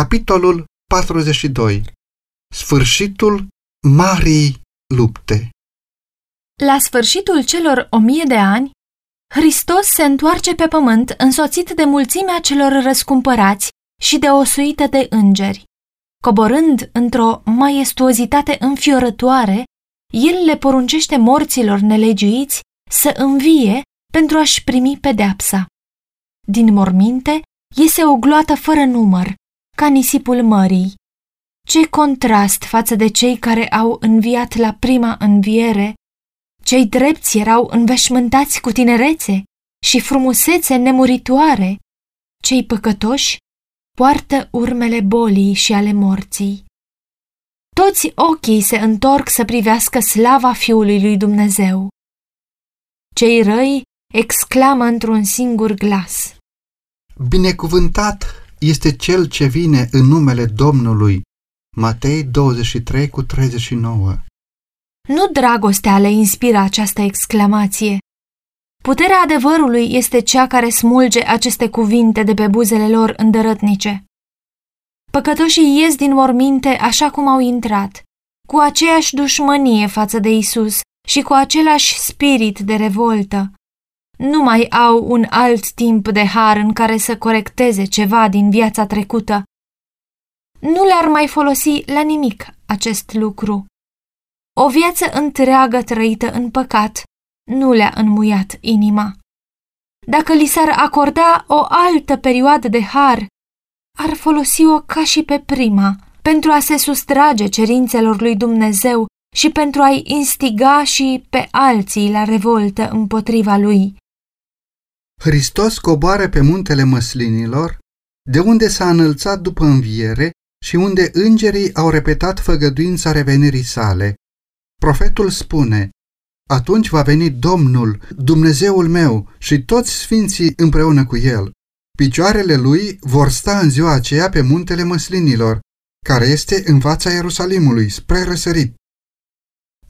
Capitolul 42 Sfârșitul Marii Lupte La sfârșitul celor o mie de ani, Hristos se întoarce pe pământ însoțit de mulțimea celor răscumpărați și de o suită de îngeri. Coborând într-o maestuozitate înfiorătoare, el le poruncește morților nelegiuiți să învie pentru a-și primi pedeapsa. Din morminte iese o gloată fără număr, ca nisipul mării. Ce contrast față de cei care au înviat la prima înviere! Cei drepți erau înveșmântați cu tinerețe și frumusețe nemuritoare. Cei păcătoși poartă urmele bolii și ale morții. Toți ochii se întorc să privească slava Fiului lui Dumnezeu. Cei răi exclamă într-un singur glas. Binecuvântat este cel ce vine în numele Domnului. Matei 23 cu 39 Nu dragostea le inspiră această exclamație. Puterea adevărului este cea care smulge aceste cuvinte de pe buzele lor îndărătnice. Păcătoșii ies din morminte așa cum au intrat, cu aceeași dușmănie față de Isus și cu același spirit de revoltă. Nu mai au un alt timp de har în care să corecteze ceva din viața trecută. Nu le-ar mai folosi la nimic acest lucru. O viață întreagă trăită în păcat nu le-a înmuiat inima. Dacă li s-ar acorda o altă perioadă de har, ar folosi-o ca și pe prima, pentru a se sustrage cerințelor lui Dumnezeu și pentru a-i instiga și pe alții la revoltă împotriva lui. Hristos coboară pe muntele măslinilor, de unde s-a înălțat după înviere și unde îngerii au repetat făgăduința revenirii sale. Profetul spune, atunci va veni Domnul, Dumnezeul meu și toți sfinții împreună cu el. Picioarele lui vor sta în ziua aceea pe muntele măslinilor, care este în fața Ierusalimului, spre răsărit.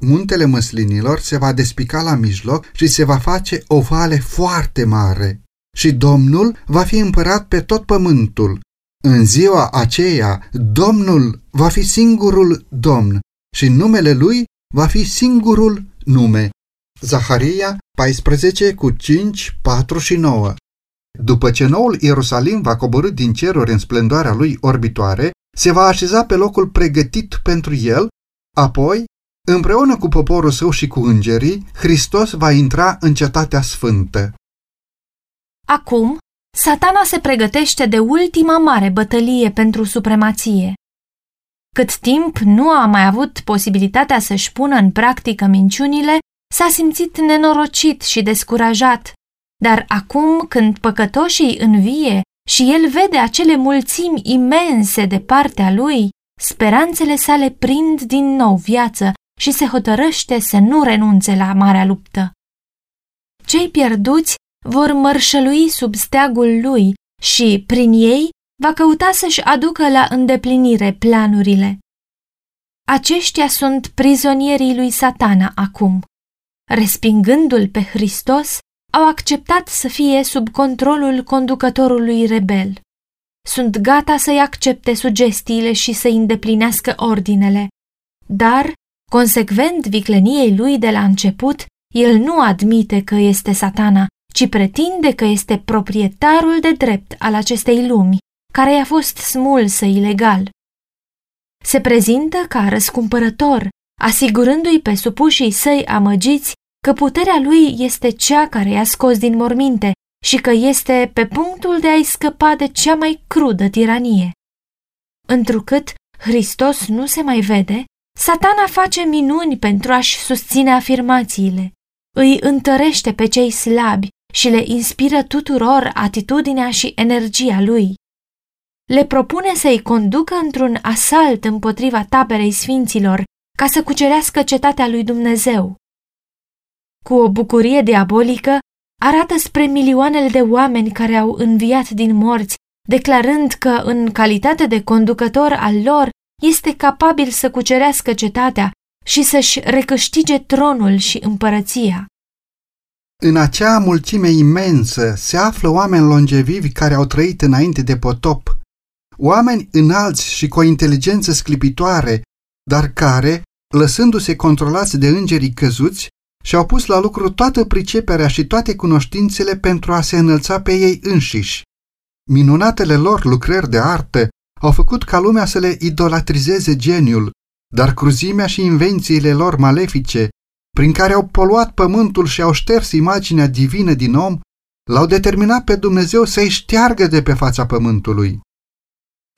Muntele măslinilor se va despica la mijloc și se va face o vale foarte mare. Și Domnul va fi împărat pe tot pământul. În ziua aceea, Domnul va fi singurul Domn și numele Lui va fi singurul nume. Zaharia 14 cu 5, 4 și 9 După ce noul Ierusalim va coborâ din ceruri în splendoarea lui orbitoare, se va așeza pe locul pregătit pentru el, apoi, împreună cu poporul său și cu îngerii, Hristos va intra în cetatea sfântă. Acum, satana se pregătește de ultima mare bătălie pentru supremație. Cât timp nu a mai avut posibilitatea să-și pună în practică minciunile, s-a simțit nenorocit și descurajat. Dar acum, când păcătoșii învie și el vede acele mulțimi imense de partea lui, speranțele sale prind din nou viață și se hotărăște să nu renunțe la marea luptă. Cei pierduți vor mărșălui sub steagul lui și, prin ei, va căuta să-și aducă la îndeplinire planurile. Aceștia sunt prizonierii lui satana acum. Respingându-l pe Hristos, au acceptat să fie sub controlul conducătorului rebel. Sunt gata să-i accepte sugestiile și să-i îndeplinească ordinele, dar, consecvent vicleniei lui de la început, el nu admite că este satana, ci pretinde că este proprietarul de drept al acestei lumi care i-a fost smulsă ilegal. Se prezintă ca răscumpărător, asigurându-i pe supușii săi amăgiți că puterea lui este cea care i-a scos din morminte și că este pe punctul de a-i scăpa de cea mai crudă tiranie. Întrucât Hristos nu se mai vede, satana face minuni pentru a-și susține afirmațiile, îi întărește pe cei slabi și le inspiră tuturor atitudinea și energia lui le propune să-i conducă într-un asalt împotriva taberei sfinților ca să cucerească cetatea lui Dumnezeu. Cu o bucurie diabolică, arată spre milioanele de oameni care au înviat din morți, declarând că, în calitate de conducător al lor, este capabil să cucerească cetatea și să-și recâștige tronul și împărăția. În acea mulțime imensă se află oameni longevivi care au trăit înainte de potop, oameni înalți și cu o inteligență sclipitoare, dar care, lăsându-se controlați de îngerii căzuți, și-au pus la lucru toată priceperea și toate cunoștințele pentru a se înălța pe ei înșiși. Minunatele lor lucrări de artă au făcut ca lumea să le idolatrizeze geniul, dar cruzimea și invențiile lor malefice, prin care au poluat pământul și au șters imaginea divină din om, l-au determinat pe Dumnezeu să-i șteargă de pe fața pământului.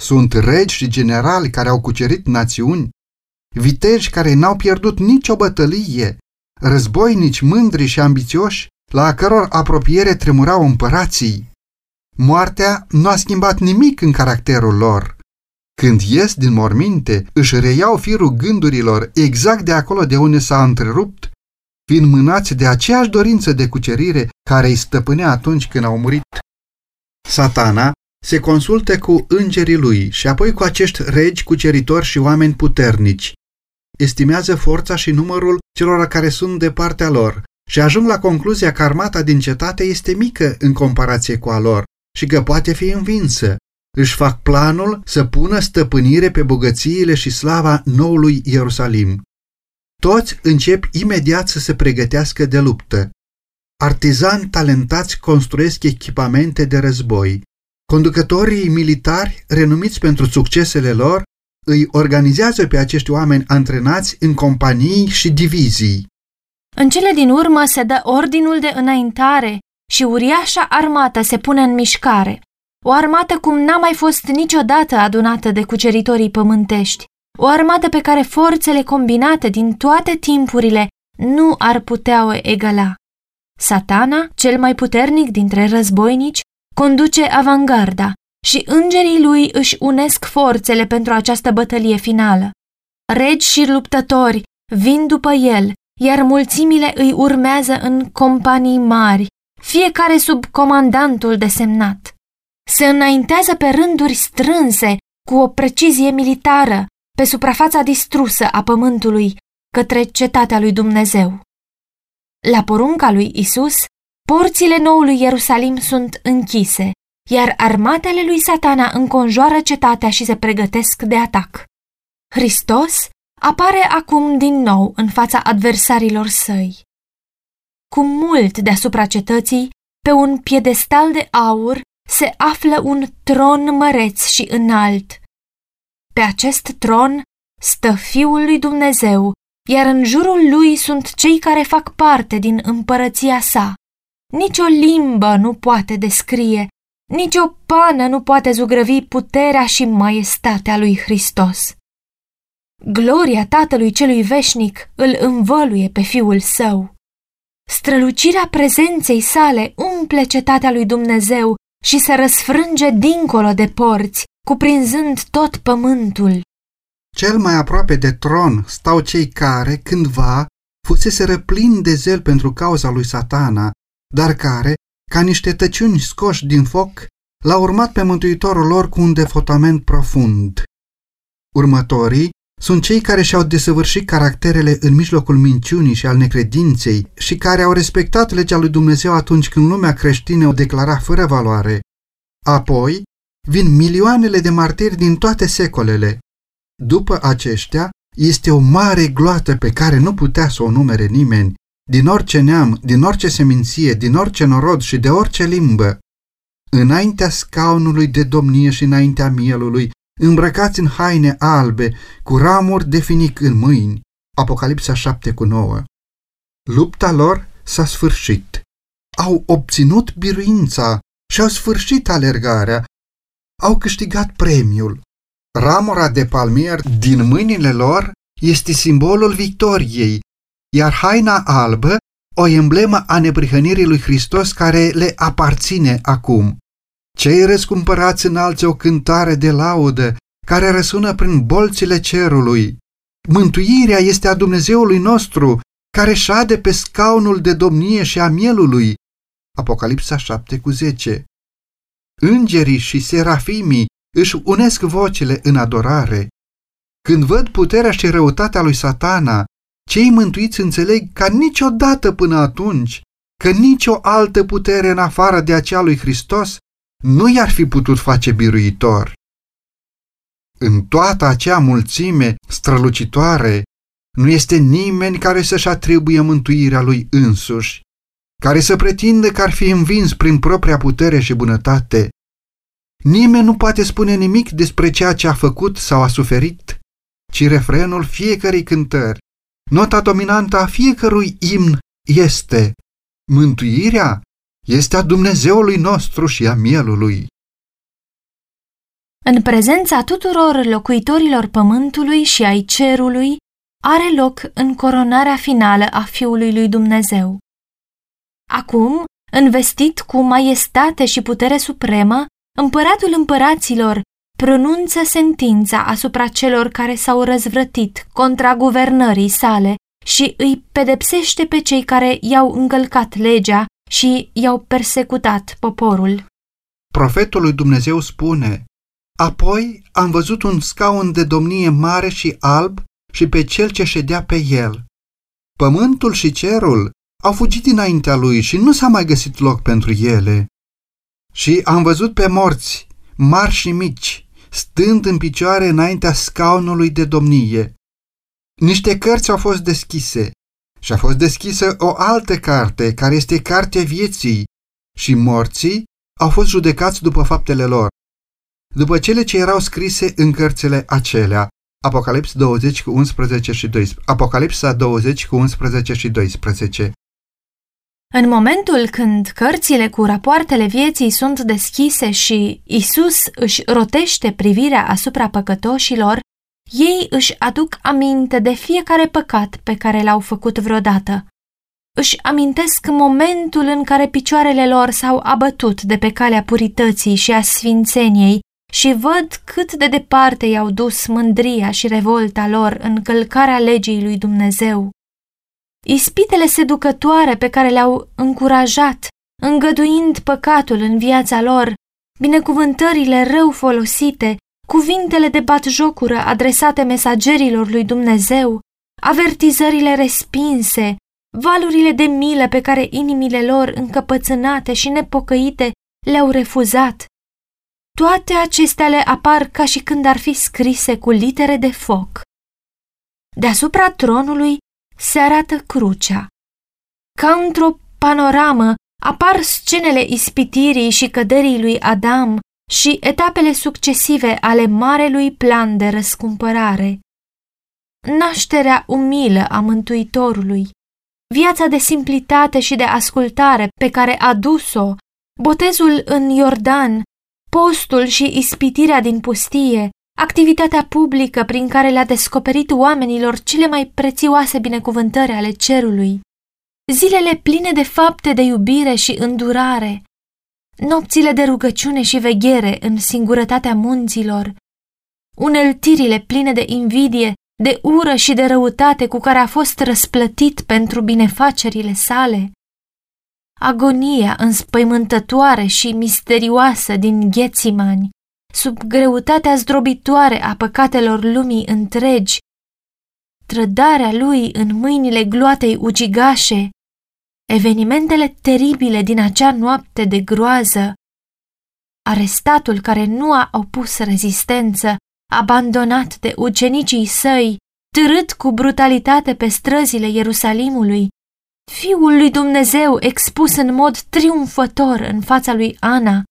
Sunt regi și generali care au cucerit națiuni, viteji care n-au pierdut nicio bătălie, războinici mândri și ambițioși, la a căror apropiere tremurau împărații. Moartea nu a schimbat nimic în caracterul lor. Când ies din morminte, își reiau firul gândurilor exact de acolo de unde s-a întrerupt, fiind mânați de aceeași dorință de cucerire care îi stăpânea atunci când au murit. Satana se consultă cu îngerii lui și apoi cu acești regi cuceritori și oameni puternici. Estimează forța și numărul celor care sunt de partea lor și ajung la concluzia că armata din cetate este mică în comparație cu a lor și că poate fi învinsă. Își fac planul să pună stăpânire pe bogățiile și slava noului Ierusalim. Toți încep imediat să se pregătească de luptă. Artizani talentați construiesc echipamente de război. Conducătorii militari, renumiți pentru succesele lor, îi organizează pe acești oameni antrenați în companii și divizii. În cele din urmă se dă ordinul de înaintare și uriașa armată se pune în mișcare. O armată cum n-a mai fost niciodată adunată de cuceritorii pământești. O armată pe care forțele combinate din toate timpurile nu ar putea o egala. Satana, cel mai puternic dintre războinici, conduce avangarda și îngerii lui își unesc forțele pentru această bătălie finală. Regi și luptători vin după el, iar mulțimile îi urmează în companii mari, fiecare sub comandantul desemnat. Se înaintează pe rânduri strânse, cu o precizie militară, pe suprafața distrusă a pământului, către cetatea lui Dumnezeu. La porunca lui Isus, porțile noului Ierusalim sunt închise, iar armatele lui satana înconjoară cetatea și se pregătesc de atac. Hristos apare acum din nou în fața adversarilor săi. Cu mult deasupra cetății, pe un piedestal de aur, se află un tron măreț și înalt. Pe acest tron stă Fiul lui Dumnezeu, iar în jurul lui sunt cei care fac parte din împărăția sa. Nici o limbă nu poate descrie, nici o pană nu poate zugrăvi puterea și maestatea lui Hristos. Gloria Tatălui Celui Veșnic îl învăluie pe Fiul Său. Strălucirea prezenței sale umple cetatea lui Dumnezeu și se răsfrânge dincolo de porți, cuprinzând tot pământul. Cel mai aproape de tron stau cei care, cândva, fusese răplini de zel pentru cauza lui satana, dar care, ca niște tăciuni scoși din foc, l-a urmat pe mântuitorul lor cu un defotament profund. Următorii sunt cei care și-au desăvârșit caracterele în mijlocul minciunii și al necredinței și care au respectat legea lui Dumnezeu atunci când lumea creștină o declara fără valoare. Apoi vin milioanele de martiri din toate secolele. După aceștia, este o mare gloată pe care nu putea să o numere nimeni, din orice neam, din orice seminție, din orice norod și de orice limbă. Înaintea scaunului de domnie și înaintea mielului, îmbrăcați în haine albe, cu ramuri de finic în mâini. Apocalipsa 7 cu 9. Lupta lor s-a sfârșit. Au obținut biruința și au sfârșit alergarea. Au câștigat premiul. Ramura de palmier din mâinile lor este simbolul victoriei, iar haina albă o emblemă a neprihănirii lui Hristos care le aparține acum. Cei răscumpărați înalți o cântare de laudă care răsună prin bolțile cerului. Mântuirea este a Dumnezeului nostru, care șade pe scaunul de domnie și a mielului. Apocalipsa 7 cu 10 Îngerii și serafimii își unesc vocile în adorare. Când văd puterea și răutatea lui satana, cei mântuiți înțeleg ca niciodată până atunci că nicio altă putere în afară de aceea lui Hristos nu i-ar fi putut face biruitor. în toată acea mulțime strălucitoare, nu este nimeni care să-și atribuie mântuirea lui însuși, care să pretindă că ar fi învins prin propria putere și bunătate. Nimeni nu poate spune nimic despre ceea ce a făcut sau a suferit, ci refrenul fiecărei cântări, nota dominantă a fiecărui imn este Mântuirea este a Dumnezeului nostru și a mielului. În prezența tuturor locuitorilor pământului și ai cerului, are loc în coronarea finală a Fiului lui Dumnezeu. Acum, învestit cu maiestate și putere supremă, împăratul împăraților pronunță sentința asupra celor care s-au răzvrătit contra guvernării sale și îi pedepsește pe cei care i-au încălcat legea și i-au persecutat poporul. Profetul lui Dumnezeu spune, Apoi am văzut un scaun de domnie mare și alb și pe cel ce ședea pe el. Pământul și cerul au fugit dinaintea lui și nu s-a mai găsit loc pentru ele. Și am văzut pe morți, mari și mici, stând în picioare înaintea scaunului de domnie. Niște cărți au fost deschise și a fost deschisă o altă carte, care este cartea vieții, și morții au fost judecați după faptele lor, după cele ce erau scrise în cărțile acelea. Apocalips 20 cu 11 și 12. Apocalipsa 20 cu 11 și 12. În momentul când cărțile cu rapoartele vieții sunt deschise și Isus își rotește privirea asupra păcătoșilor, ei își aduc aminte de fiecare păcat pe care l-au făcut vreodată. Își amintesc momentul în care picioarele lor s-au abătut de pe calea purității și a sfințeniei și văd cât de departe i-au dus mândria și revolta lor în călcarea legii lui Dumnezeu. Ispitele seducătoare pe care le-au încurajat, îngăduind păcatul în viața lor, binecuvântările rău folosite, cuvintele de batjocură adresate mesagerilor lui Dumnezeu, avertizările respinse, valurile de milă pe care inimile lor încăpățânate și nepocăite le-au refuzat. Toate acestea le apar ca și când ar fi scrise cu litere de foc. Deasupra tronului se arată crucea. Ca într-o panoramă apar scenele ispitirii și căderii lui Adam și etapele succesive ale marelui plan de răscumpărare. Nașterea umilă a Mântuitorului, viața de simplitate și de ascultare pe care a dus-o, botezul în Iordan, postul și ispitirea din pustie, activitatea publică prin care le-a descoperit oamenilor cele mai prețioase binecuvântări ale cerului, zilele pline de fapte de iubire și îndurare, nopțile de rugăciune și veghere în singurătatea munților, uneltirile pline de invidie, de ură și de răutate cu care a fost răsplătit pentru binefacerile sale, agonia înspăimântătoare și misterioasă din Ghețimani, sub greutatea zdrobitoare a păcatelor lumii întregi, trădarea lui în mâinile gloatei ucigașe, evenimentele teribile din acea noapte de groază, arestatul care nu a opus rezistență, abandonat de ucenicii săi, târât cu brutalitate pe străzile Ierusalimului, Fiul lui Dumnezeu expus în mod triumfător în fața lui Ana,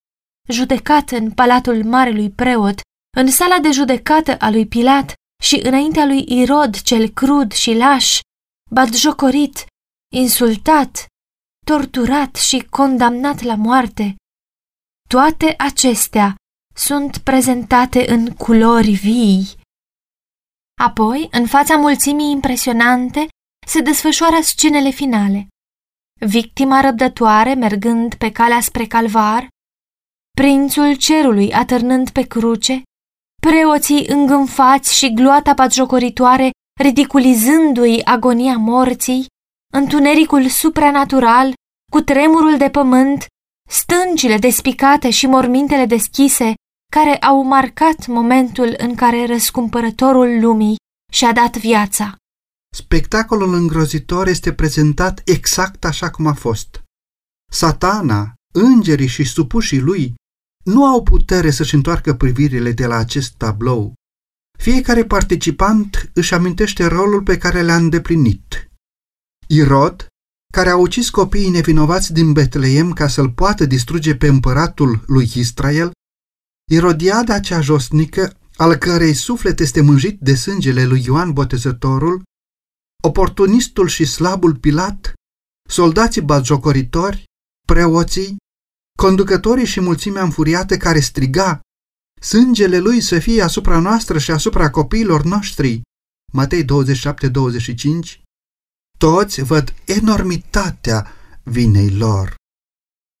judecat în palatul marelui preot, în sala de judecată a lui Pilat și înaintea lui Irod cel crud și laș, batjocorit, insultat, torturat și condamnat la moarte. Toate acestea sunt prezentate în culori vii. Apoi, în fața mulțimii impresionante, se desfășoară scenele finale. Victima răbdătoare mergând pe calea spre calvar, prințul cerului atârnând pe cruce, preoții îngânfați și gloata patjocoritoare ridiculizându-i agonia morții, întunericul supranatural, cu tremurul de pământ, stâncile despicate și mormintele deschise, care au marcat momentul în care răscumpărătorul lumii și-a dat viața. Spectacolul îngrozitor este prezentat exact așa cum a fost. Satana, îngerii și supușii lui nu au putere să-și întoarcă privirile de la acest tablou. fiecare participant își amintește rolul pe care l-a îndeplinit. Irod, care a ucis copiii nevinovați din Betleem ca să-l poată distruge pe împăratul lui Israel, Irodiada cea josnică, al cărei suflet este mânjit de sângele lui Ioan Botezătorul, oportunistul și slabul Pilat, soldații batjocoritori, preoții, conducătorii și mulțimea înfuriată care striga Sângele lui să fie asupra noastră și asupra copiilor noștri. Matei 27-25 Toți văd enormitatea vinei lor.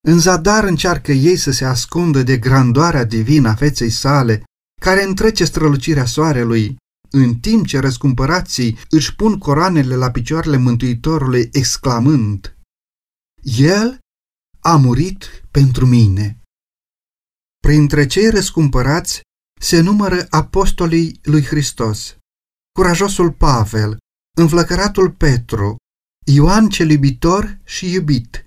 În zadar încearcă ei să se ascundă de grandoarea divină a feței sale, care întrece strălucirea soarelui, în timp ce răscumpărații își pun coroanele la picioarele Mântuitorului exclamând, El a murit pentru mine. Printre cei răscumpărați se numără apostolii lui Hristos, curajosul Pavel, înflăcăratul Petru, Ioan cel iubitor și iubit,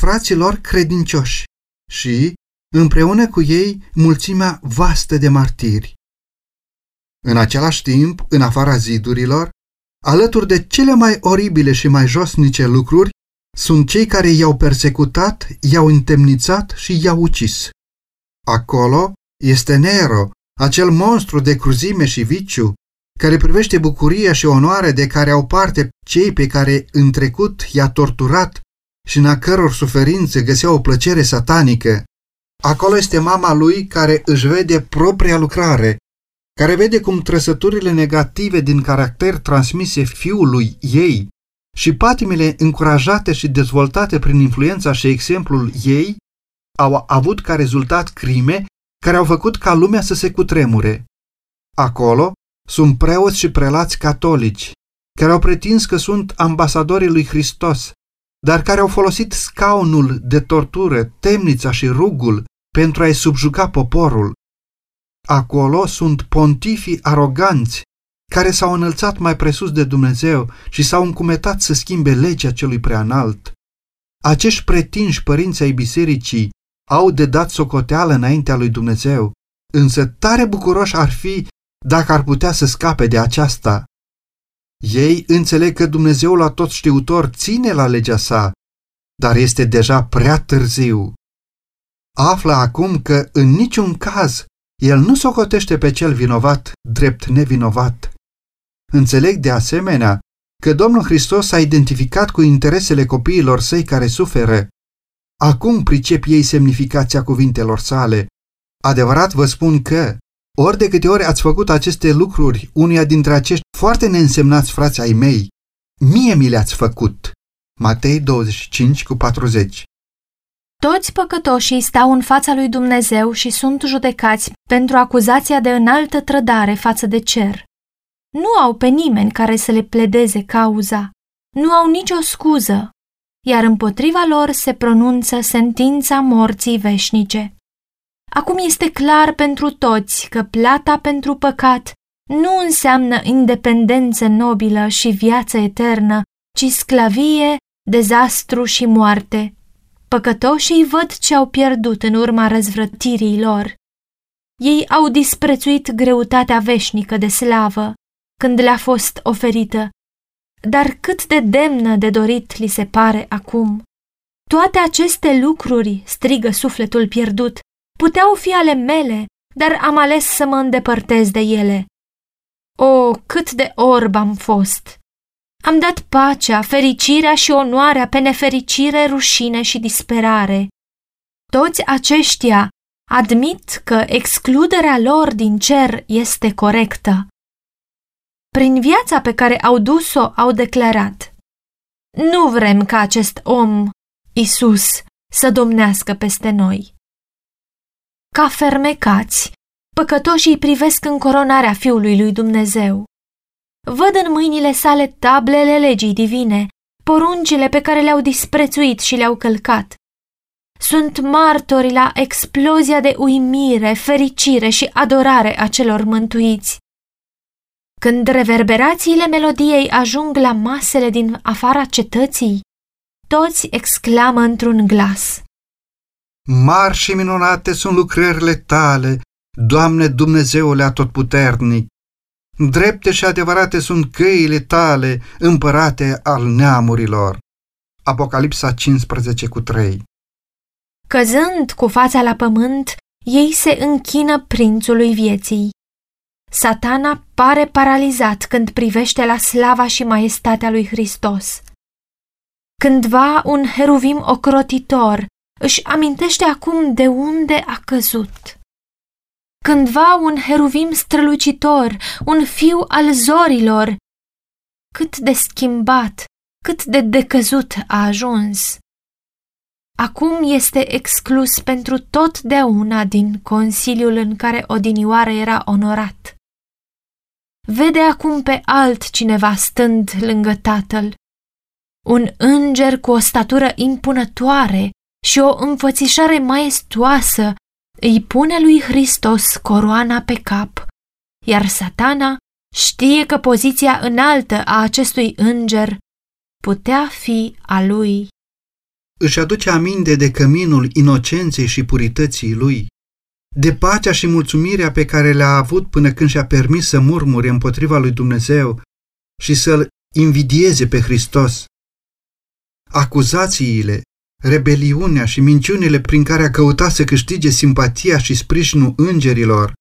fraților credincioși și, împreună cu ei, mulțimea vastă de martiri. În același timp, în afara zidurilor, alături de cele mai oribile și mai josnice lucruri, sunt cei care i-au persecutat, i-au întemnițat și i-au ucis. Acolo este Nero, acel monstru de cruzime și viciu, care privește bucuria și onoarea de care au parte cei pe care în trecut i-a torturat și în a căror suferințe găsea o plăcere satanică. Acolo este mama lui care își vede propria lucrare, care vede cum trăsăturile negative din caracter transmise fiului ei și patimile încurajate și dezvoltate prin influența și exemplul ei au avut ca rezultat crime care au făcut ca lumea să se cutremure. Acolo sunt preoți și prelați catolici, care au pretins că sunt ambasadorii lui Hristos, dar care au folosit scaunul de tortură, temnița și rugul pentru a-i subjuga poporul. Acolo sunt pontifii aroganți, care s-au înălțat mai presus de Dumnezeu și s-au încumetat să schimbe legea celui preanalt. Acești pretinși părinți ai bisericii au de dat socoteală înaintea lui Dumnezeu, însă tare bucuroși ar fi dacă ar putea să scape de aceasta. Ei înțeleg că Dumnezeul la tot știutor ține la legea sa, dar este deja prea târziu. Află acum că în niciun caz el nu socotește pe cel vinovat drept nevinovat. Înțeleg de asemenea că Domnul Hristos a identificat cu interesele copiilor săi care suferă Acum pricep ei semnificația cuvintelor sale. Adevărat vă spun că, ori de câte ori ați făcut aceste lucruri unuia dintre acești foarte neînsemnați frați ai mei, mie mi le-ați făcut. Matei 25 cu 40 Toți păcătoșii stau în fața lui Dumnezeu și sunt judecați pentru acuzația de înaltă trădare față de cer. Nu au pe nimeni care să le pledeze cauza. Nu au nicio scuză, iar împotriva lor se pronunță sentința morții veșnice. Acum este clar pentru toți că plata pentru păcat nu înseamnă independență nobilă și viață eternă, ci sclavie, dezastru și moarte. Păcătoșii văd ce au pierdut în urma răzvrătirii lor. Ei au disprețuit greutatea veșnică de slavă, când le-a fost oferită dar cât de demnă de dorit li se pare acum. Toate aceste lucruri, strigă sufletul pierdut, puteau fi ale mele, dar am ales să mă îndepărtez de ele. O, cât de orb am fost! Am dat pacea, fericirea și onoarea pe nefericire, rușine și disperare. Toți aceștia admit că excluderea lor din cer este corectă prin viața pe care au dus-o, au declarat Nu vrem ca acest om, Isus, să domnească peste noi. Ca fermecați, păcătoșii privesc în coronarea Fiului lui Dumnezeu. Văd în mâinile sale tablele legii divine, poruncile pe care le-au disprețuit și le-au călcat. Sunt martori la explozia de uimire, fericire și adorare a celor mântuiți. Când reverberațiile melodiei ajung la masele din afara cetății, toți exclamă într-un glas. Mari și minunate sunt lucrările tale, Doamne Dumnezeule atotputernic! Drepte și adevărate sunt căile tale, împărate al neamurilor. Apocalipsa 15 cu 3 Căzând cu fața la pământ, ei se închină prințului vieții. Satana pare paralizat când privește la slava și maestatea lui Hristos. Cândva un heruvim ocrotitor își amintește acum de unde a căzut. Cândva un heruvim strălucitor, un fiu al zorilor, cât de schimbat, cât de decăzut a ajuns. Acum este exclus pentru totdeauna din consiliul în care odinioară era onorat. Vede acum pe altcineva stând lângă tatăl, un înger cu o statură impunătoare și o înfățișare maestoasă îi pune lui Hristos coroana pe cap, iar satana știe că poziția înaltă a acestui înger putea fi a lui. Își aduce aminte de căminul inocenței și purității lui, de pacea și mulțumirea pe care le-a avut până când și-a permis să murmure împotriva lui Dumnezeu și să-l invidieze pe Hristos. Acuzațiile, rebeliunea și minciunile prin care a căutat să câștige simpatia și sprijinul îngerilor,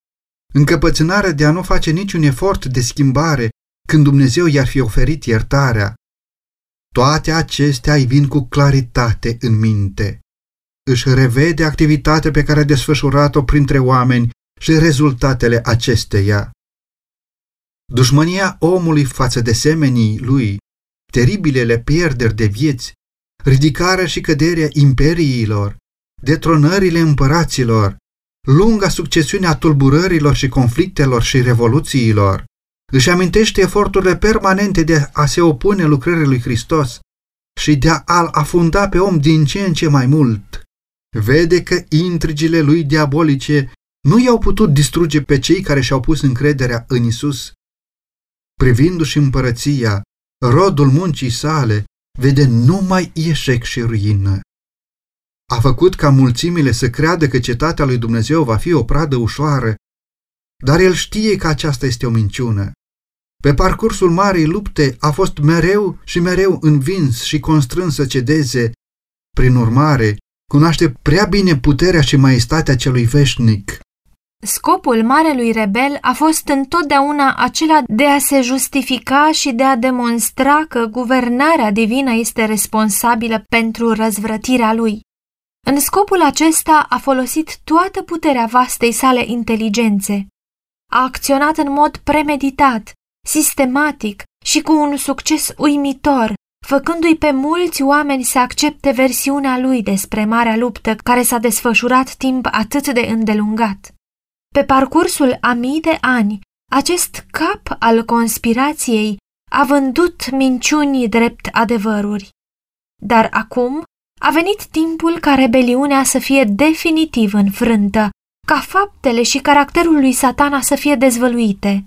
încăpățânarea de a nu face niciun efort de schimbare când Dumnezeu i-ar fi oferit iertarea, toate acestea îi vin cu claritate în minte. Își revede activitatea pe care a desfășurat-o printre oameni și rezultatele acesteia. Dușmânia omului față de semenii lui, teribilele pierderi de vieți, ridicarea și căderea imperiilor, detronările împăraților, lunga succesiune a tulburărilor și conflictelor și revoluțiilor, își amintește eforturile permanente de a se opune lucrării lui Hristos și de a-l afunda pe om din ce în ce mai mult. Vede că intrigile lui diabolice nu i-au putut distruge pe cei care și-au pus încrederea în Isus. Privindu-și împărăția, rodul muncii sale, vede numai eșec și ruină. A făcut ca mulțimile să creadă că cetatea lui Dumnezeu va fi o pradă ușoară, dar el știe că aceasta este o minciună. Pe parcursul marei lupte a fost mereu și mereu învins și constrâns să cedeze. Prin urmare, cunoaște prea bine puterea și maestatea celui veșnic. Scopul marelui rebel a fost întotdeauna acela de a se justifica și de a demonstra că guvernarea divină este responsabilă pentru răzvrătirea lui. În scopul acesta a folosit toată puterea vastei sale inteligențe. A acționat în mod premeditat, sistematic și cu un succes uimitor, făcându-i pe mulți oameni să accepte versiunea lui despre marea luptă care s-a desfășurat timp atât de îndelungat. Pe parcursul a mii de ani, acest cap al conspirației a vândut minciuni drept adevăruri. Dar acum a venit timpul ca rebeliunea să fie definitiv înfrântă, ca faptele și caracterul lui satana să fie dezvăluite.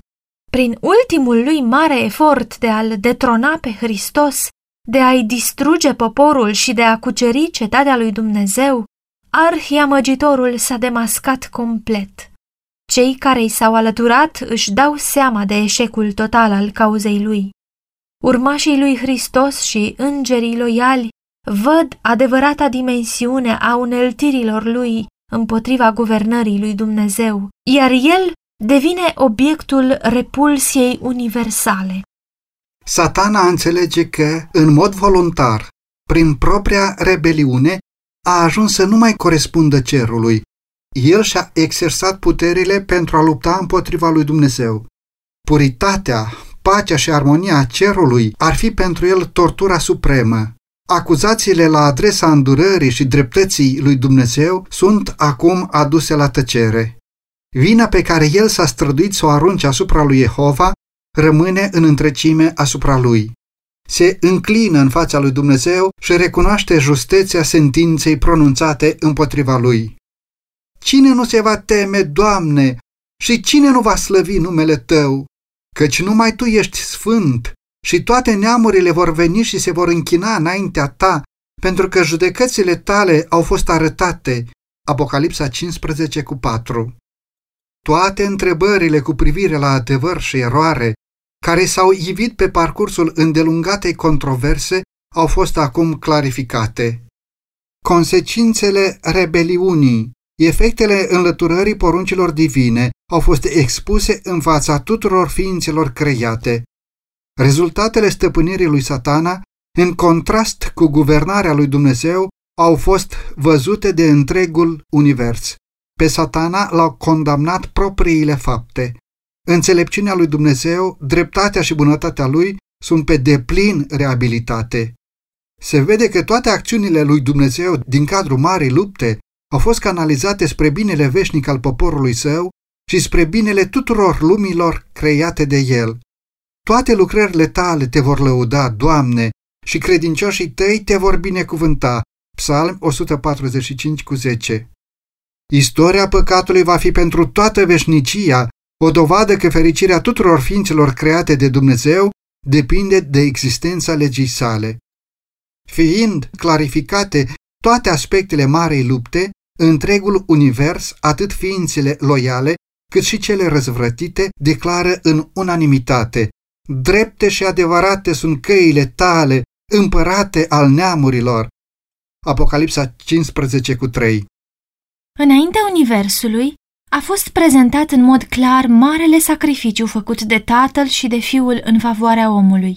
Prin ultimul lui mare efort de a-l detrona pe Hristos, de a-i distruge poporul și de a cuceri cetatea lui Dumnezeu, arhiamăgitorul s-a demascat complet. Cei care i s-au alăturat își dau seama de eșecul total al cauzei lui. Urmașii lui Hristos și îngerii loiali văd adevărata dimensiune a uneltirilor lui împotriva guvernării lui Dumnezeu, iar el devine obiectul repulsiei universale. Satana înțelege că, în mod voluntar, prin propria rebeliune, a ajuns să nu mai corespundă cerului. El și-a exersat puterile pentru a lupta împotriva lui Dumnezeu. Puritatea, pacea și armonia cerului ar fi pentru el tortura supremă. Acuzațiile la adresa îndurării și dreptății lui Dumnezeu sunt acum aduse la tăcere. Vina pe care el s-a străduit să o arunce asupra lui Jehova rămâne în întrecime asupra lui. Se înclină în fața lui Dumnezeu și recunoaște justeția sentinței pronunțate împotriva lui. Cine nu se va teme, Doamne, și cine nu va slăvi numele Tău? Căci numai Tu ești sfânt și toate neamurile vor veni și se vor închina înaintea Ta, pentru că judecățile Tale au fost arătate. Apocalipsa 15 cu 4 toate întrebările cu privire la adevăr și eroare, care s-au ivit pe parcursul îndelungatei controverse, au fost acum clarificate. Consecințele rebeliunii, efectele înlăturării poruncilor divine au fost expuse în fața tuturor ființelor create. Rezultatele stăpânirii lui satana, în contrast cu guvernarea lui Dumnezeu, au fost văzute de întregul univers. Pe satana l-au condamnat propriile fapte. Înțelepciunea lui Dumnezeu, dreptatea și bunătatea lui sunt pe deplin reabilitate. Se vede că toate acțiunile lui Dumnezeu din cadrul marii lupte au fost canalizate spre binele veșnic al poporului său și spre binele tuturor lumilor create de el. Toate lucrările tale te vor lăuda, Doamne, și credincioșii tăi te vor binecuvânta. Psalm 145 cu 10 Istoria păcatului va fi pentru toată veșnicia o dovadă că fericirea tuturor ființelor create de Dumnezeu depinde de existența legii sale. Fiind clarificate toate aspectele marei lupte, întregul univers, atât ființele loiale, cât și cele răzvrătite, declară în unanimitate Drepte și adevărate sunt căile tale, împărate al neamurilor. Apocalipsa 15 cu 3 Înaintea Universului a fost prezentat în mod clar marele sacrificiu făcut de Tatăl și de Fiul în favoarea omului.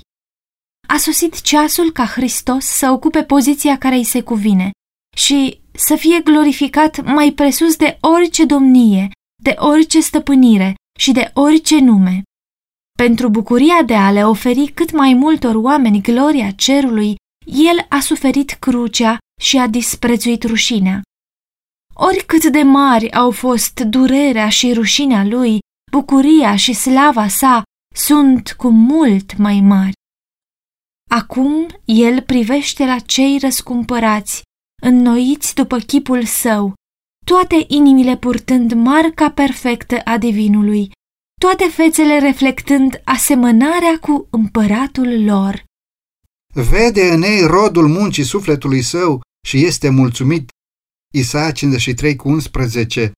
A sosit ceasul ca Hristos să ocupe poziția care îi se cuvine și să fie glorificat mai presus de orice domnie, de orice stăpânire și de orice nume. Pentru bucuria de a le oferi cât mai multor oameni gloria cerului, el a suferit crucea și a disprețuit rușinea. Oricât de mari au fost durerea și rușinea lui, bucuria și slava sa sunt cu mult mai mari. Acum el privește la cei răscumpărați, înnoiți după chipul său, toate inimile purtând marca perfectă a divinului, toate fețele reflectând asemănarea cu împăratul lor. Vede în ei rodul muncii sufletului său și este mulțumit. Isaia 53 cu 11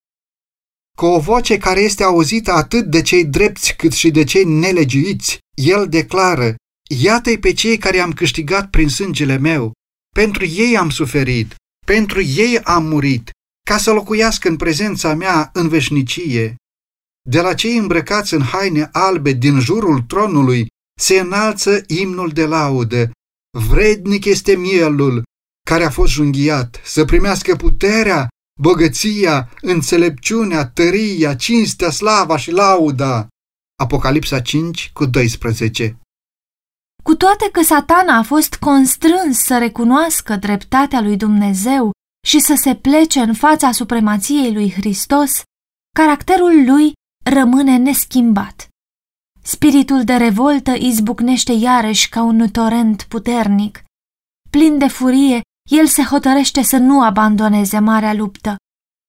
Cu o voce care este auzită atât de cei drepți cât și de cei nelegiuiți, el declară, Iată-i pe cei care am câștigat prin sângele meu, pentru ei am suferit, pentru ei am murit, ca să locuiască în prezența mea în veșnicie. De la cei îmbrăcați în haine albe din jurul tronului se înalță imnul de laudă. Vrednic este mielul care a fost junghiat să primească puterea, bogăția, înțelepciunea, tăria, cinstea, slava și lauda. Apocalipsa 5 cu 12 Cu toate că satana a fost constrâns să recunoască dreptatea lui Dumnezeu și să se plece în fața supremației lui Hristos, caracterul lui rămâne neschimbat. Spiritul de revoltă izbucnește iarăși ca un torent puternic. Plin de furie, el se hotărăște să nu abandoneze marea luptă.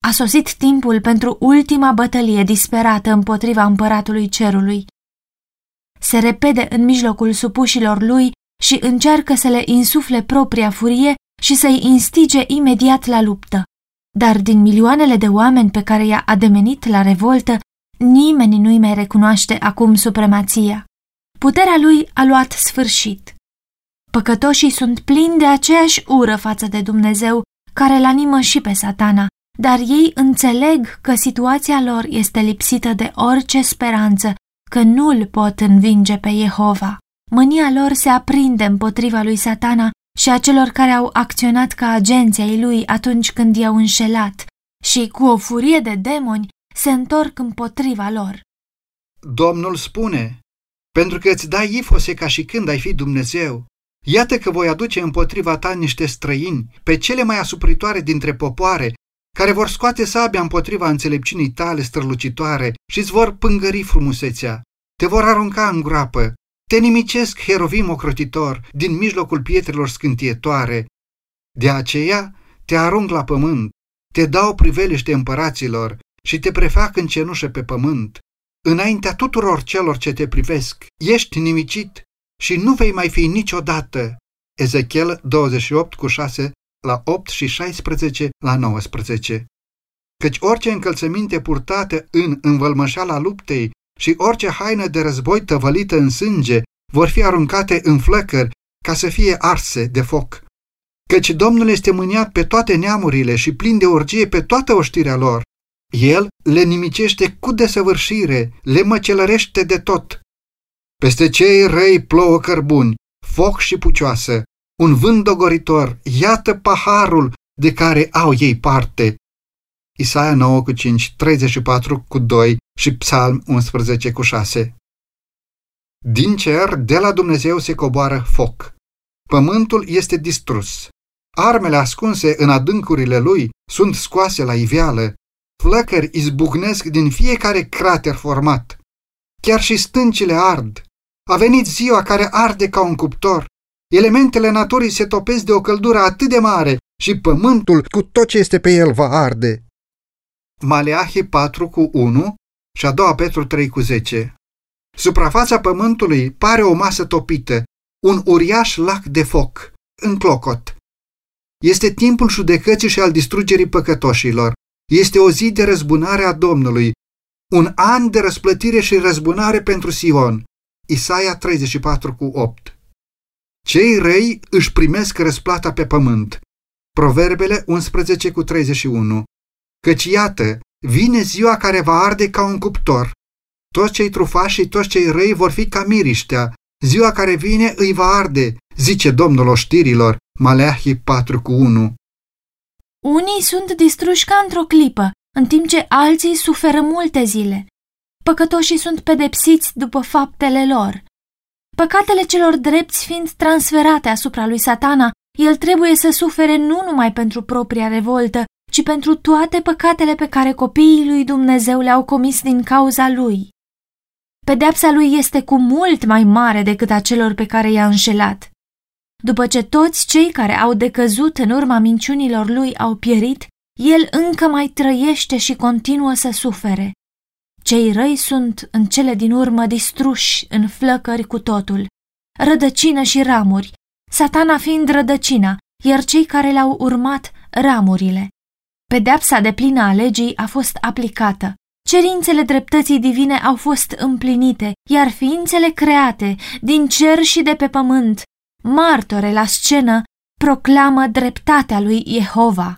A sosit timpul pentru ultima bătălie disperată împotriva împăratului cerului. Se repede în mijlocul supușilor lui și încearcă să le insufle propria furie și să-i instige imediat la luptă. Dar din milioanele de oameni pe care i-a ademenit la revoltă, nimeni nu-i mai recunoaște acum supremația. Puterea lui a luat sfârșit. Păcătoșii sunt plini de aceeași ură față de Dumnezeu, care l animă și pe satana, dar ei înțeleg că situația lor este lipsită de orice speranță, că nu-l pot învinge pe Jehova. Mânia lor se aprinde împotriva lui satana și a celor care au acționat ca agenții ai lui atunci când i-au înșelat și, cu o furie de demoni, se întorc împotriva lor. Domnul spune, pentru că îți dai ifose ca și când ai fi Dumnezeu, iată că voi aduce împotriva ta niște străini, pe cele mai asupritoare dintre popoare, care vor scoate sabia împotriva înțelepciunii tale strălucitoare și îți vor pângări frumusețea, te vor arunca în groapă, te nimicesc herovim ocrotitor din mijlocul pietrelor scântietoare. De aceea te arunc la pământ, te dau priveliște împăraților și te prefac în cenușă pe pământ. Înaintea tuturor celor ce te privesc, ești nimicit și nu vei mai fi niciodată. Ezechiel 28 cu 6 la 8 și 16 la 19 căci orice încălțăminte purtată în învălmășala luptei și orice haină de război tăvălită în sânge vor fi aruncate în flăcări ca să fie arse de foc. Căci Domnul este mâniat pe toate neamurile și plin de orgie pe toată oștirea lor. El le nimicește cu desăvârșire, le măcelărește de tot. Peste cei răi plouă cărbuni, foc și pucioasă, un vânt dogoritor, iată paharul de care au ei parte. Isaia 9 cu 5, 34 cu 2 și Psalm 11 cu 6. Din cer, de la Dumnezeu se coboară foc. Pământul este distrus. Armele ascunse în adâncurile lui sunt scoase la iveală. Flăcări izbucnesc din fiecare crater format. Chiar și stâncile ard. A venit ziua care arde ca un cuptor. Elementele naturii se topesc de o căldură atât de mare și pământul cu tot ce este pe el va arde. Maleahi 4 cu 1 și a doua Petru 3 cu 10. Suprafața pământului pare o masă topită, un uriaș lac de foc, în clocot. Este timpul judecății și al distrugerii păcătoșilor. Este o zi de răzbunare a Domnului, un an de răsplătire și răzbunare pentru Sion. Isaia 34 cu 8. Cei răi își primesc răsplata pe pământ. Proverbele 11 cu 31. Căci iată, vine ziua care va arde ca un cuptor. Toți cei trufași și toți cei răi vor fi ca miriștea. Ziua care vine îi va arde, zice Domnul oștirilor, Maleahi 4 cu 1. Unii sunt distruși ca într-o clipă, în timp ce alții suferă multe zile. Păcătoșii sunt pedepsiți după faptele lor. Păcatele celor drepți fiind transferate asupra lui satana, el trebuie să sufere nu numai pentru propria revoltă, ci pentru toate păcatele pe care copiii lui Dumnezeu le-au comis din cauza lui. Pedeapsa lui este cu mult mai mare decât a celor pe care i-a înșelat. După ce toți cei care au decăzut în urma minciunilor lui au pierit, el încă mai trăiește și continuă să sufere. Cei răi sunt în cele din urmă distruși în flăcări cu totul, rădăcină și ramuri, satana fiind rădăcina, iar cei care l-au urmat ramurile. Pedeapsa de plină a legii a fost aplicată. Cerințele dreptății divine au fost împlinite, iar ființele create, din cer și de pe pământ, martore la scenă, proclamă dreptatea lui Jehova.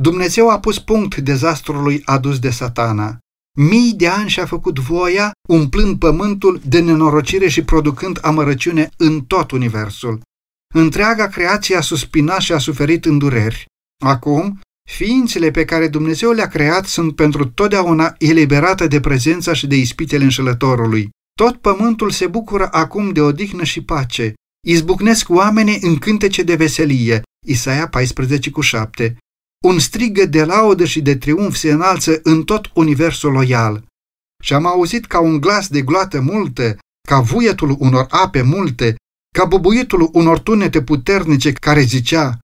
Dumnezeu a pus punct dezastrului adus de satana. Mii de ani și-a făcut voia, umplând pământul de nenorocire și producând amărăciune în tot universul. Întreaga creație a suspinat și a suferit îndureri. Acum, ființele pe care Dumnezeu le-a creat sunt pentru totdeauna eliberate de prezența și de ispitele înșelătorului. Tot pământul se bucură acum de odihnă și pace. Izbucnesc oamenii în cântece de veselie. Isaia 14 cu 7. Un strigă de laudă și de triumf se înalță în tot universul loial. Și am auzit ca un glas de gloată multă, ca vuietul unor ape multe, ca bubuitul unor tunete puternice care zicea,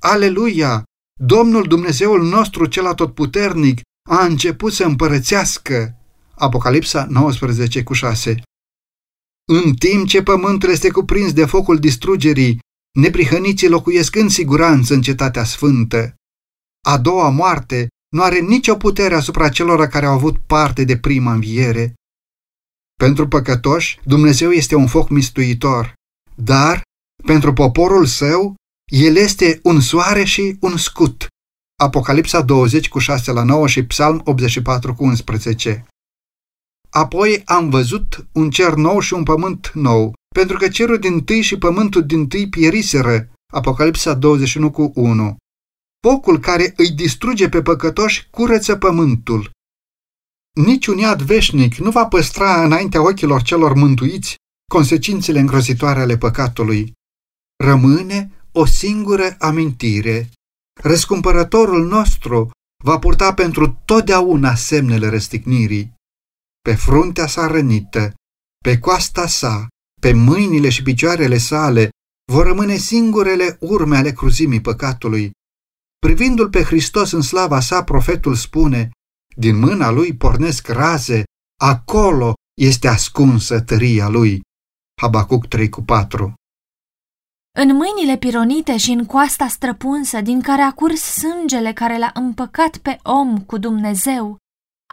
Aleluia! Domnul Dumnezeul nostru cel atotputernic a început să împărățească. Apocalipsa 19 cu 6 În timp ce pământul este cuprins de focul distrugerii, neprihăniții locuiesc în siguranță în cetatea sfântă. A doua moarte nu are nicio putere asupra celor care au avut parte de prima înviere. Pentru păcătoși, Dumnezeu este un foc mistuitor, dar pentru poporul său, el este un soare și un scut. Apocalipsa 20 cu 6 la 9 și Psalm 84 cu 11. Apoi am văzut un cer nou și un pământ nou, pentru că cerul din tâi și pământul din tâi pieriseră. Apocalipsa 21 cu 1. Focul care îi distruge pe păcătoși curăță pământul. Niciun iad veșnic nu va păstra înaintea ochilor celor mântuiți consecințele îngrozitoare ale păcatului. Rămâne o singură amintire. Răscumpărătorul nostru va purta pentru totdeauna semnele răstignirii. Pe fruntea sa rănită, pe coasta sa, pe mâinile și picioarele sale vor rămâne singurele urme ale cruzimii păcatului. Privindu-l pe Hristos în slava sa, profetul spune, din mâna lui pornesc raze, acolo este ascunsă tăria lui. Habacuc 3 cu 4 În mâinile pironite și în coasta străpunsă din care a curs sângele care l-a împăcat pe om cu Dumnezeu,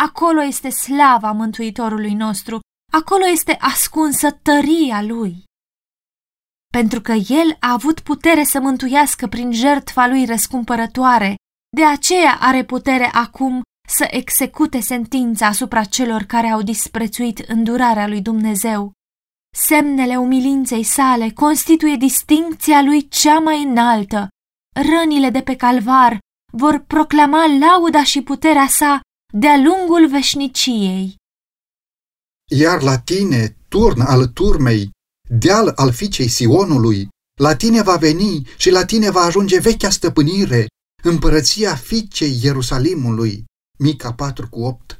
acolo este slava Mântuitorului nostru, acolo este ascunsă tăria lui. Pentru că el a avut putere să mântuiască prin jertfa lui răscumpărătoare, de aceea are putere acum să execute sentința asupra celor care au disprețuit îndurarea lui Dumnezeu. Semnele umilinței sale constituie distincția lui cea mai înaltă. Rănile de pe calvar vor proclama lauda și puterea sa de-a lungul veșniciei. Iar la tine, turn al turmei, deal al fiicei Sionului, la tine va veni și la tine va ajunge vechea stăpânire, împărăția fiicei Ierusalimului. Mica 4 cu 8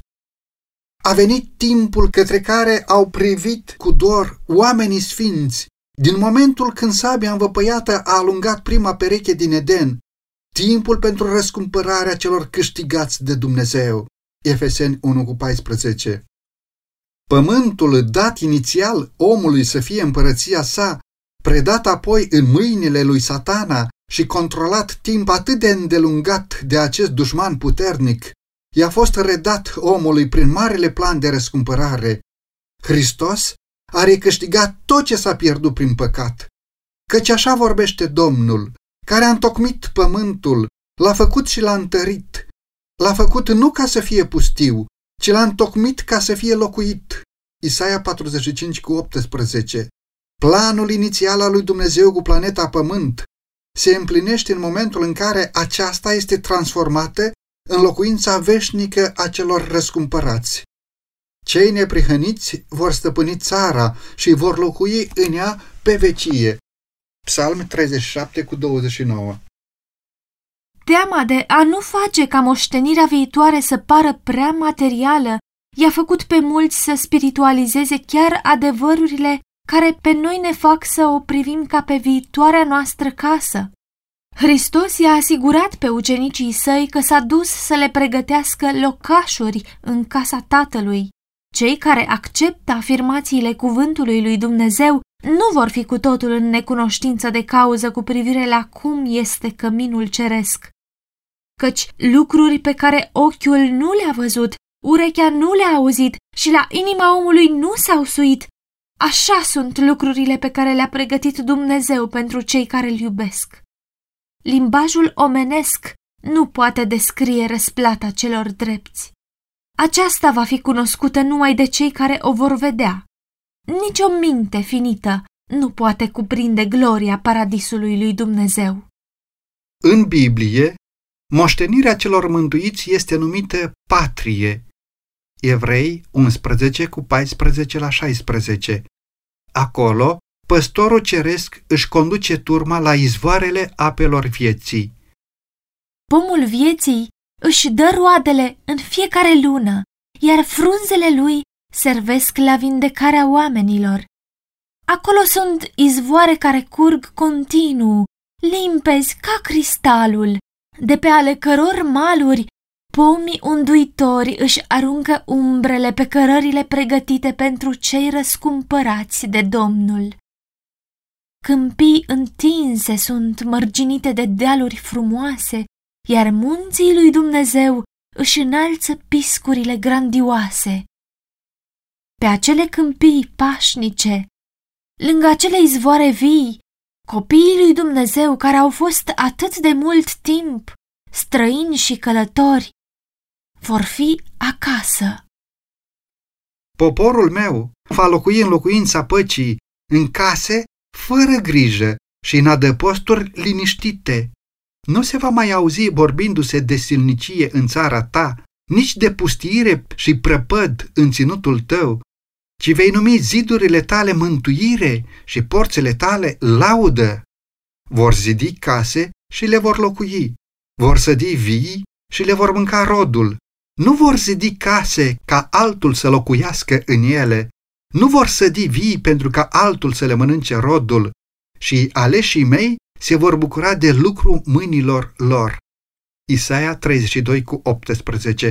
A venit timpul către care au privit cu dor oamenii sfinți, din momentul când sabia învăpăiată a alungat prima pereche din Eden, timpul pentru răscumpărarea celor câștigați de Dumnezeu. Efeseni 1 cu 14 Pământul dat inițial omului să fie împărăția sa, predat apoi în mâinile lui satana și controlat timp atât de îndelungat de acest dușman puternic, i-a fost redat omului prin marele plan de răscumpărare. Hristos a recâștigat tot ce s-a pierdut prin păcat. Căci așa vorbește Domnul, care a întocmit pământul, l-a făcut și l-a întărit. L-a făcut nu ca să fie pustiu, ci l-a întocmit ca să fie locuit. Isaia 45 cu 18 Planul inițial al lui Dumnezeu cu planeta Pământ se împlinește în momentul în care aceasta este transformată în locuința veșnică a celor răscumpărați. Cei neprihăniți vor stăpâni țara și vor locui în ea pe vecie. Psalm 37 cu 29 Teama de a nu face ca moștenirea viitoare să pară prea materială i-a făcut pe mulți să spiritualizeze chiar adevărurile care pe noi ne fac să o privim ca pe viitoarea noastră casă. Hristos i-a asigurat pe ucenicii săi că s-a dus să le pregătească locașuri în casa Tatălui. Cei care acceptă afirmațiile cuvântului lui Dumnezeu nu vor fi cu totul în necunoștință de cauză cu privire la cum este căminul ceresc. Căci lucruri pe care ochiul nu le-a văzut, urechea nu le-a auzit și la inima omului nu s-au suit, așa sunt lucrurile pe care le-a pregătit Dumnezeu pentru cei care îl iubesc. Limbajul omenesc nu poate descrie răsplata celor drepți. Aceasta va fi cunoscută numai de cei care o vor vedea. Nici o minte finită nu poate cuprinde gloria paradisului lui Dumnezeu. În Biblie, moștenirea celor mântuiți este numită patrie. Evrei 11 cu 14 la 16. Acolo, păstorul ceresc își conduce turma la izvoarele apelor vieții. Pomul vieții își dă roadele în fiecare lună, iar frunzele lui servesc la vindecarea oamenilor. Acolo sunt izvoare care curg continuu, limpezi ca cristalul, de pe ale căror maluri pomii unduitori își aruncă umbrele pe cărările pregătite pentru cei răscumpărați de Domnul. Câmpii întinse sunt mărginite de dealuri frumoase, iar munții lui Dumnezeu își înalță piscurile grandioase. Pe acele câmpii pașnice, lângă acele izvoare vii, copiii lui Dumnezeu care au fost atât de mult timp străini și călători, vor fi acasă. Poporul meu va locui în locuința păcii, în case fără grijă și în adăposturi liniștite. Nu se va mai auzi vorbindu-se de silnicie în țara ta, nici de pustire și prăpăd în ținutul tău, ci vei numi zidurile tale mântuire și porțele tale laudă. Vor zidi case și le vor locui, vor sădi vii și le vor mânca rodul. Nu vor zidi case ca altul să locuiască în ele, nu vor sădi vii pentru ca altul să le mănânce rodul și aleșii mei se vor bucura de lucru mâinilor lor. Isaia 32 cu 18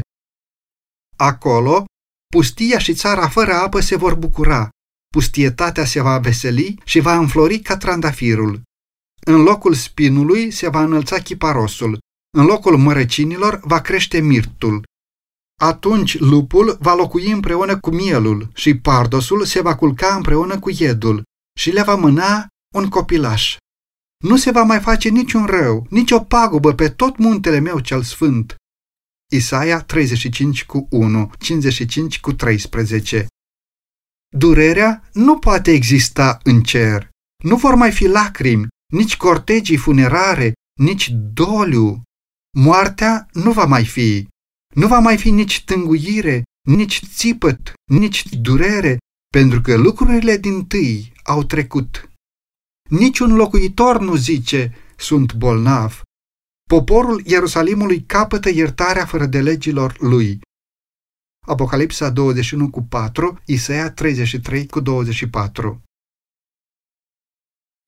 Acolo, pustia și țara fără apă se vor bucura, pustietatea se va veseli și va înflori ca trandafirul. În locul spinului se va înălța chiparosul, în locul mărăcinilor va crește mirtul. Atunci lupul va locui împreună cu mielul și pardosul se va culca împreună cu iedul și le va mâna un copilaș. Nu se va mai face niciun rău, nici o pagubă pe tot muntele meu cel sfânt. Isaia 35 cu 1, 55 cu 13 Durerea nu poate exista în cer. Nu vor mai fi lacrimi, nici cortegii funerare, nici doliu. Moartea nu va mai fi. Nu va mai fi nici tânguire, nici țipăt, nici durere, pentru că lucrurile din tâi au trecut. Niciun locuitor nu zice, sunt bolnav. Poporul Ierusalimului capătă iertarea fără de legilor lui. Apocalipsa 21 cu 4, Isaia 33 cu 24.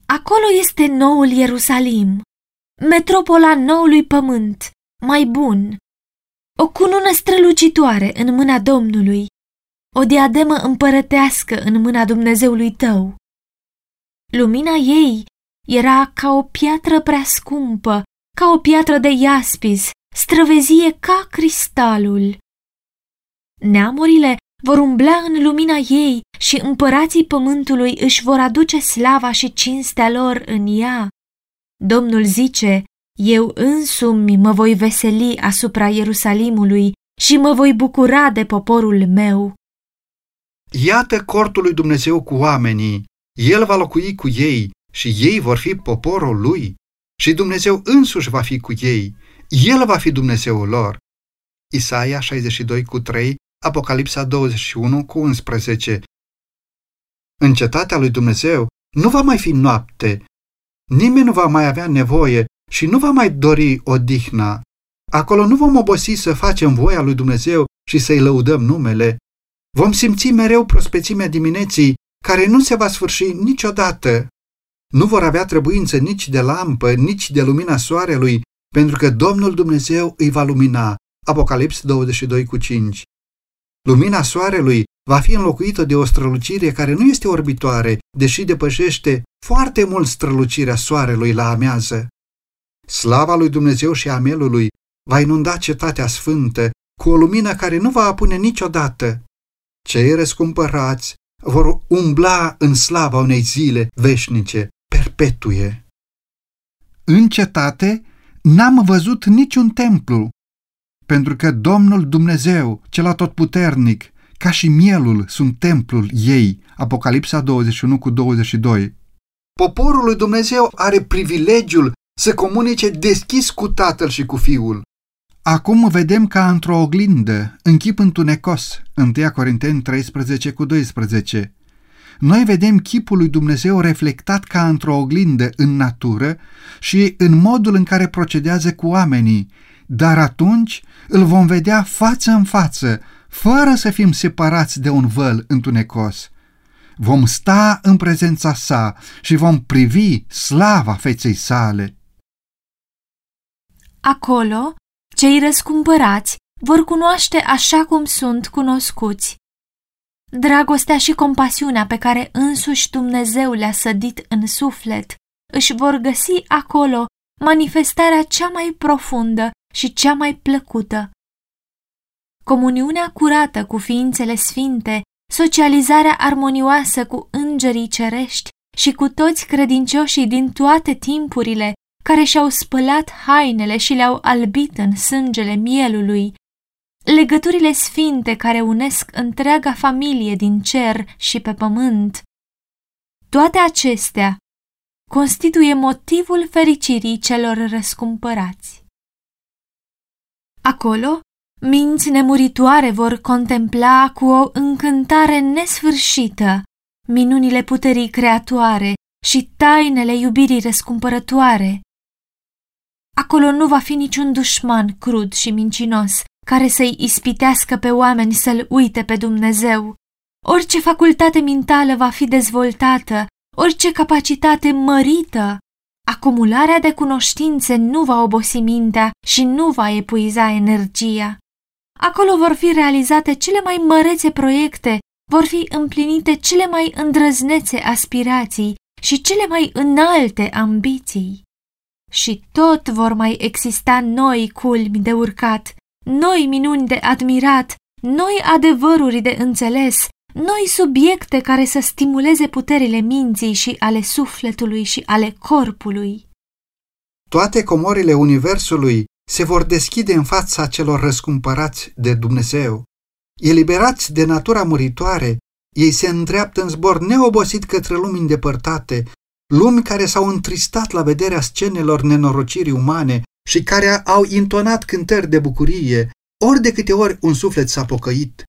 Acolo este noul Ierusalim, metropola noului pământ, mai bun, o cunună strălucitoare în mâna Domnului, o diademă împărătească în mâna Dumnezeului tău. Lumina ei era ca o piatră prea scumpă, ca o piatră de iaspis, străvezie ca cristalul. Neamurile vor umbla în lumina ei și împărații pământului își vor aduce slava și cinstea lor în ea. Domnul zice, eu însumi mă voi veseli asupra Ierusalimului și mă voi bucura de poporul meu. Iată cortul lui Dumnezeu cu oamenii, El va locui cu ei și ei vor fi poporul lui și Dumnezeu însuși va fi cu ei, El va fi Dumnezeul lor. Isaia 62 cu 3, Apocalipsa 21 cu 11 În cetatea lui Dumnezeu nu va mai fi noapte, nimeni nu va mai avea nevoie și nu va mai dori odihna. Acolo nu vom obosi să facem voia lui Dumnezeu și să-i lăudăm numele. Vom simți mereu prospețimea dimineții, care nu se va sfârși niciodată. Nu vor avea trebuință nici de lampă, nici de lumina soarelui, pentru că Domnul Dumnezeu îi va lumina. Apocalips 22 cu 5 Lumina soarelui va fi înlocuită de o strălucire care nu este orbitoare, deși depășește foarte mult strălucirea soarelui la amează. Slava lui Dumnezeu și amelului va inunda cetatea sfântă cu o lumină care nu va apune niciodată. Cei răscumpărați vor umbla în slava unei zile veșnice, perpetue. În cetate n-am văzut niciun templu, pentru că Domnul Dumnezeu, cel atotputernic, ca și mielul, sunt templul ei. Apocalipsa 21 cu 22. Poporul lui Dumnezeu are privilegiul să comunice deschis cu Tatăl și cu Fiul. Acum vedem ca într-o oglindă, în chip întunecos, 1 Corinteni 13 cu 12. Noi vedem chipul lui Dumnezeu reflectat ca într-o oglindă în natură și în modul în care procedează cu oamenii, dar atunci îl vom vedea față în față, fără să fim separați de un văl întunecos. Vom sta în prezența sa și vom privi slava feței sale. Acolo, cei răscumpărați vor cunoaște așa cum sunt cunoscuți. Dragostea și compasiunea pe care însuși Dumnezeu le-a sădit în suflet își vor găsi acolo manifestarea cea mai profundă și cea mai plăcută. Comuniunea curată cu ființele sfinte, socializarea armonioasă cu îngerii cerești și cu toți credincioșii din toate timpurile care și-au spălat hainele și le-au albit în sângele mielului, legăturile sfinte care unesc întreaga familie din cer și pe pământ. Toate acestea constituie motivul fericirii celor răscumpărați. Acolo, minți nemuritoare vor contempla cu o încântare nesfârșită minunile puterii creatoare și tainele iubirii răscumpărătoare. Acolo nu va fi niciun dușman crud și mincinos care să-i ispitească pe oameni să-L uite pe Dumnezeu. Orice facultate mentală va fi dezvoltată, orice capacitate mărită. Acumularea de cunoștințe nu va obosi mintea și nu va epuiza energia. Acolo vor fi realizate cele mai mărețe proiecte, vor fi împlinite cele mai îndrăznețe aspirații și cele mai înalte ambiții. Și tot vor mai exista noi culmi de urcat, noi minuni de admirat, noi adevăruri de înțeles, noi subiecte care să stimuleze puterile minții și ale sufletului și ale corpului. Toate comorile Universului se vor deschide în fața celor răscumpărați de Dumnezeu. Eliberați de natura muritoare, ei se îndreaptă în zbor neobosit către lumi îndepărtate, lumi care s-au întristat la vederea scenelor nenorocirii umane și care au intonat cântări de bucurie, ori de câte ori un suflet s-a pocăit.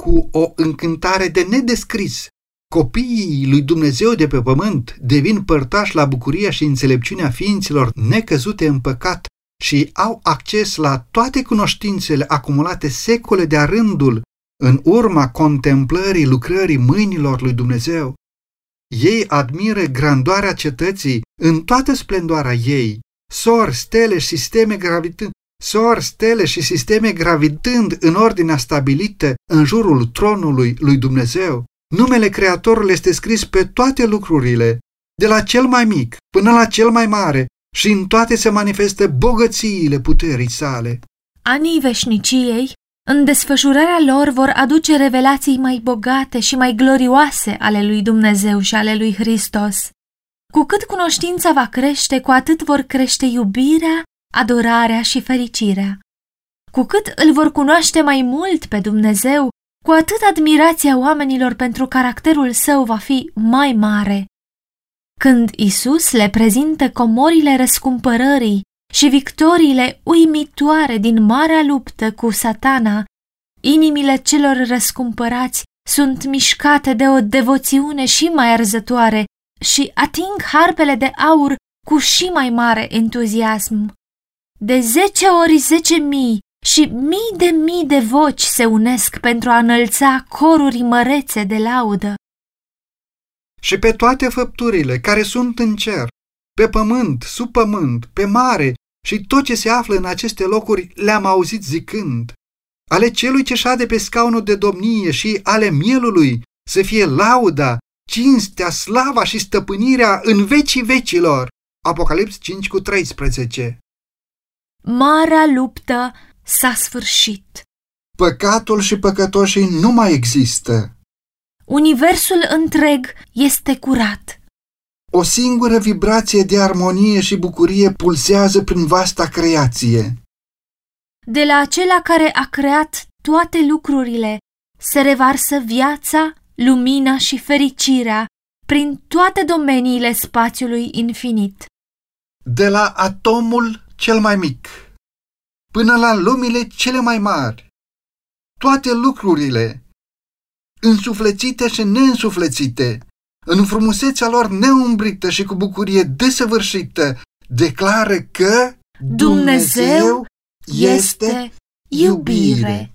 Cu o încântare de nedescris, copiii lui Dumnezeu de pe pământ devin părtași la bucuria și înțelepciunea ființilor necăzute în păcat și au acces la toate cunoștințele acumulate secole de-a rândul în urma contemplării lucrării mâinilor lui Dumnezeu. Ei admiră grandoarea cetății în toată splendoarea ei, sor, stele și sisteme gravitând, sor, stele și sisteme gravitând în ordinea stabilită în jurul tronului lui Dumnezeu. Numele Creatorului este scris pe toate lucrurile, de la cel mai mic până la cel mai mare, și în toate se manifestă bogățiile puterii sale. Anii veșniciei, în desfășurarea lor, vor aduce revelații mai bogate și mai glorioase ale lui Dumnezeu și ale lui Hristos. Cu cât cunoștința va crește, cu atât vor crește iubirea, adorarea și fericirea. Cu cât îl vor cunoaște mai mult pe Dumnezeu, cu atât admirația oamenilor pentru caracterul său va fi mai mare. Când Isus le prezintă comorile răscumpărării și victoriile uimitoare din marea luptă cu satana, inimile celor răscumpărați sunt mișcate de o devoțiune și mai arzătoare și ating harpele de aur cu și mai mare entuziasm. De zece ori zece mii și mii de mii de voci se unesc pentru a înălța coruri mărețe de laudă. Și pe toate făpturile care sunt în cer, pe pământ, sub pământ, pe mare și tot ce se află în aceste locuri le-am auzit zicând, ale celui ce șade pe scaunul de domnie și ale mielului să fie lauda, cinstea, slava și stăpânirea în vecii vecilor. Apocalips 5 cu 13 Marea luptă s-a sfârșit. Păcatul și păcătoșii nu mai există. Universul întreg este curat. O singură vibrație de armonie și bucurie pulsează prin vasta creație. De la acela care a creat toate lucrurile se revarsă viața, lumina și fericirea prin toate domeniile spațiului infinit. De la atomul cel mai mic până la lumile cele mai mari, toate lucrurile, însuflețite și neînsuflețite, în frumusețea lor neumbrită și cu bucurie desăvârșită, declară că Dumnezeu este iubire.